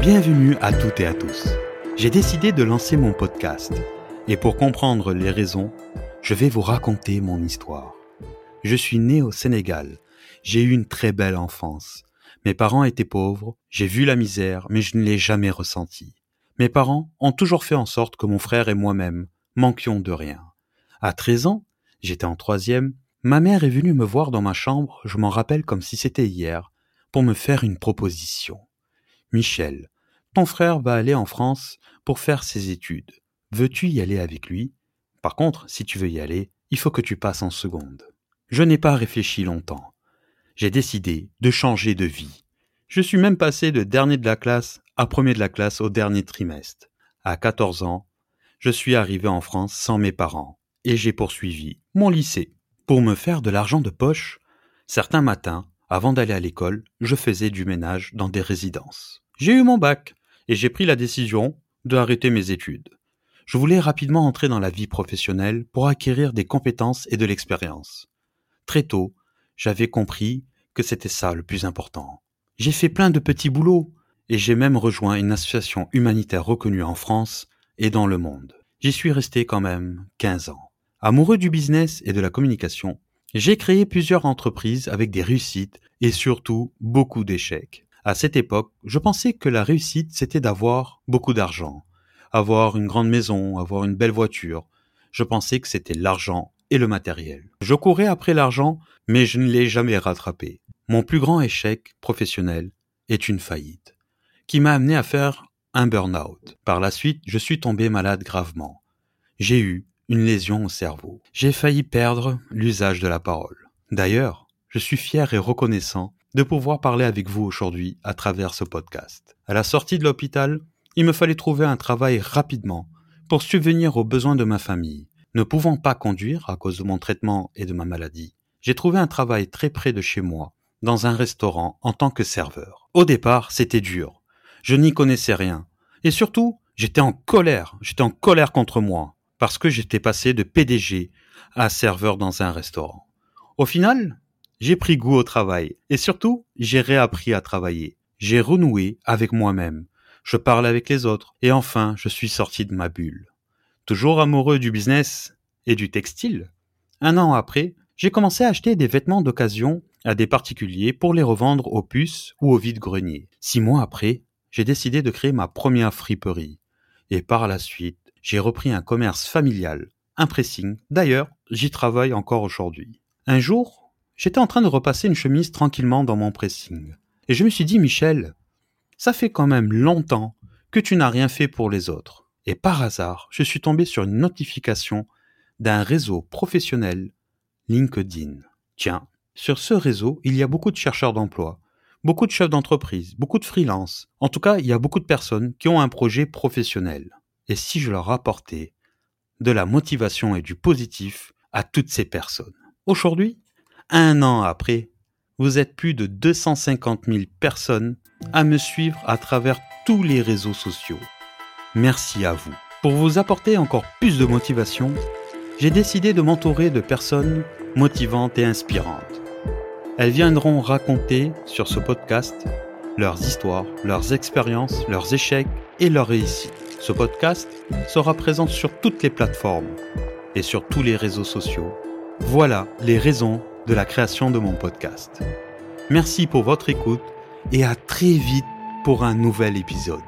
Bienvenue à toutes et à tous. J'ai décidé de lancer mon podcast et pour comprendre les raisons, je vais vous raconter mon histoire. Je suis né au Sénégal. J'ai eu une très belle enfance. Mes parents étaient pauvres, j'ai vu la misère, mais je ne l'ai jamais ressentie. Mes parents ont toujours fait en sorte que mon frère et moi-même, manquions de rien. À 13 ans, j'étais en troisième, ma mère est venue me voir dans ma chambre, je m'en rappelle comme si c'était hier, pour me faire une proposition. Michel, ton frère va aller en France pour faire ses études. Veux-tu y aller avec lui? Par contre, si tu veux y aller, il faut que tu passes en seconde. Je n'ai pas réfléchi longtemps. J'ai décidé de changer de vie. Je suis même passé de dernier de la classe à premier de la classe au dernier trimestre. À 14 ans, je suis arrivé en France sans mes parents et j'ai poursuivi mon lycée. Pour me faire de l'argent de poche, certains matins, avant d'aller à l'école, je faisais du ménage dans des résidences. J'ai eu mon bac et j'ai pris la décision d'arrêter mes études. Je voulais rapidement entrer dans la vie professionnelle pour acquérir des compétences et de l'expérience. Très tôt, j'avais compris que c'était ça le plus important. J'ai fait plein de petits boulots et j'ai même rejoint une association humanitaire reconnue en France et dans le monde. J'y suis resté quand même 15 ans. Amoureux du business et de la communication, j'ai créé plusieurs entreprises avec des réussites et surtout beaucoup d'échecs. À cette époque, je pensais que la réussite c'était d'avoir beaucoup d'argent, avoir une grande maison, avoir une belle voiture. Je pensais que c'était l'argent et le matériel. Je courais après l'argent, mais je ne l'ai jamais rattrapé. Mon plus grand échec professionnel est une faillite, qui m'a amené à faire un burn-out. Par la suite, je suis tombé malade gravement. J'ai eu une lésion au cerveau. J'ai failli perdre l'usage de la parole. D'ailleurs, je suis fier et reconnaissant de pouvoir parler avec vous aujourd'hui à travers ce podcast. À la sortie de l'hôpital, il me fallait trouver un travail rapidement pour subvenir aux besoins de ma famille. Ne pouvant pas conduire à cause de mon traitement et de ma maladie, j'ai trouvé un travail très près de chez moi, dans un restaurant en tant que serveur. Au départ, c'était dur. Je n'y connaissais rien. Et surtout, j'étais en colère. J'étais en colère contre moi parce que j'étais passé de PDG à serveur dans un restaurant. Au final, j'ai pris goût au travail et surtout, j'ai réappris à travailler. J'ai renoué avec moi-même. Je parle avec les autres et enfin, je suis sorti de ma bulle. Toujours amoureux du business et du textile, un an après, j'ai commencé à acheter des vêtements d'occasion à des particuliers pour les revendre aux puces ou au vide-grenier. Six mois après, j'ai décidé de créer ma première friperie. Et par la suite, j'ai repris un commerce familial, un pressing. D'ailleurs, j'y travaille encore aujourd'hui. Un jour, j'étais en train de repasser une chemise tranquillement dans mon pressing. Et je me suis dit, Michel, ça fait quand même longtemps que tu n'as rien fait pour les autres. Et par hasard, je suis tombé sur une notification d'un réseau professionnel LinkedIn. Tiens, sur ce réseau, il y a beaucoup de chercheurs d'emploi, beaucoup de chefs d'entreprise, beaucoup de freelance. En tout cas, il y a beaucoup de personnes qui ont un projet professionnel et si je leur apportais de la motivation et du positif à toutes ces personnes. Aujourd'hui, un an après, vous êtes plus de 250 000 personnes à me suivre à travers tous les réseaux sociaux. Merci à vous. Pour vous apporter encore plus de motivation, j'ai décidé de m'entourer de personnes motivantes et inspirantes. Elles viendront raconter sur ce podcast leurs histoires, leurs expériences, leurs échecs et leurs réussites. Ce podcast sera présent sur toutes les plateformes et sur tous les réseaux sociaux. Voilà les raisons de la création de mon podcast. Merci pour votre écoute et à très vite pour un nouvel épisode.